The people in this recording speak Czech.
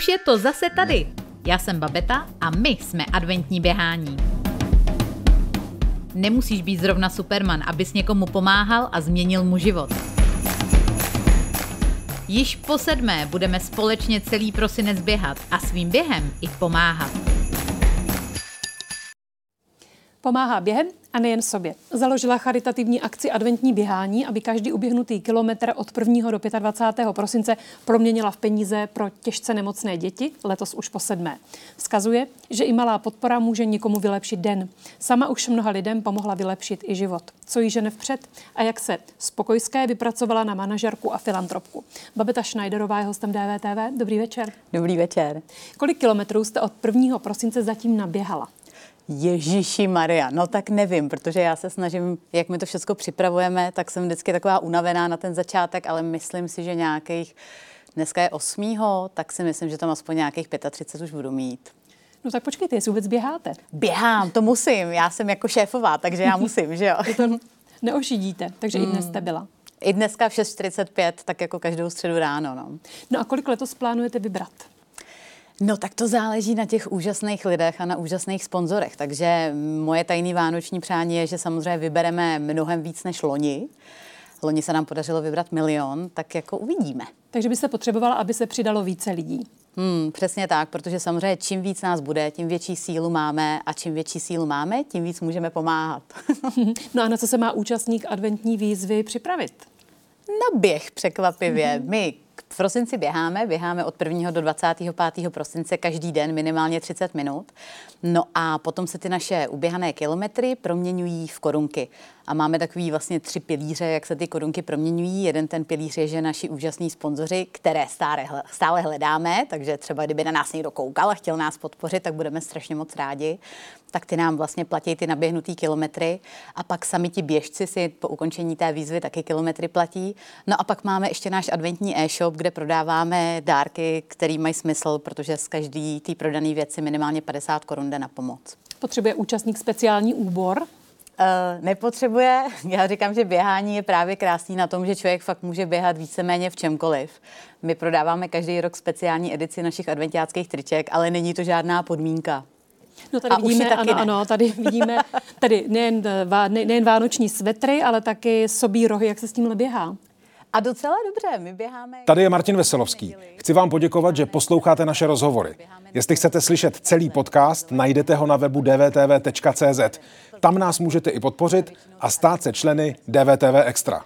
Už je to zase tady. Já jsem Babeta a my jsme adventní běhání. Nemusíš být zrovna Superman, abys někomu pomáhal a změnil mu život. Již po sedmé budeme společně celý prosinec běhat a svým během i pomáhat. Pomáhá během a nejen sobě. Založila charitativní akci Adventní běhání, aby každý uběhnutý kilometr od 1. do 25. prosince proměnila v peníze pro těžce nemocné děti, letos už po sedmé. Vzkazuje, že i malá podpora může někomu vylepšit den. Sama už mnoha lidem pomohla vylepšit i život. Co jí žene vpřed a jak se spokojské vypracovala na manažerku a filantropku. Babeta Schneiderová je hostem DVTV. Dobrý večer. Dobrý večer. Kolik kilometrů jste od 1. prosince zatím naběhala? Ježíši Maria, no tak nevím, protože já se snažím, jak my to všechno připravujeme, tak jsem vždycky taková unavená na ten začátek, ale myslím si, že nějakých, dneska je 8. tak si myslím, že tam aspoň nějakých 35 už budu mít. No tak počkejte, jestli vůbec běháte. Běhám, to musím, já jsem jako šéfová, takže já musím, že jo. to neošidíte, takže hmm. i dnes jste byla. I dneska v 6.45, tak jako každou středu ráno. No. no a kolik letos plánujete vybrat? No tak to záleží na těch úžasných lidech a na úžasných sponzorech. Takže moje tajný vánoční přání je, že samozřejmě vybereme mnohem víc než loni. Loni se nám podařilo vybrat milion, tak jako uvidíme. Takže byste potřebovala, aby se přidalo více lidí. Hmm, přesně tak, protože samozřejmě čím víc nás bude, tím větší sílu máme a čím větší sílu máme, tím víc můžeme pomáhat. no a na co se má účastník adventní výzvy připravit? Na běh překvapivě. My v prosinci běháme, běháme od 1. do 25. prosince každý den minimálně 30 minut. No a potom se ty naše uběhané kilometry proměňují v korunky. A máme takový vlastně tři pilíře, jak se ty korunky proměňují. Jeden ten pilíř je, že naši úžasní sponzoři, které stále, stále hledáme, takže třeba kdyby na nás někdo koukal a chtěl nás podpořit, tak budeme strašně moc rádi. Tak ty nám vlastně platí ty naběhnutý kilometry a pak sami ti běžci si po ukončení té výzvy taky kilometry platí. No a pak máme ještě náš adventní e-shop, kde prodáváme dárky, které mají smysl, protože z každý té prodané věci minimálně 50 korun jde na pomoc. Potřebuje účastník speciální úbor? Uh, nepotřebuje. Já říkám, že běhání je právě krásný na tom, že člověk fakt může běhat víceméně v čemkoliv. My prodáváme každý rok speciální edici našich adventiáckých triček, ale není to žádná podmínka. No tady a vidíme, taky ano, ne. ano, tady vidíme tady nejen, nejen vánoční svetry, ale taky sobí rohy, jak se s tím běhá. A docela dobře, my běháme... Tady je Martin Veselovský. Chci vám poděkovat, že posloucháte naše rozhovory. Jestli chcete slyšet celý podcast, najdete ho na webu dvtv.cz. Tam nás můžete i podpořit a stát se členy DVTV Extra.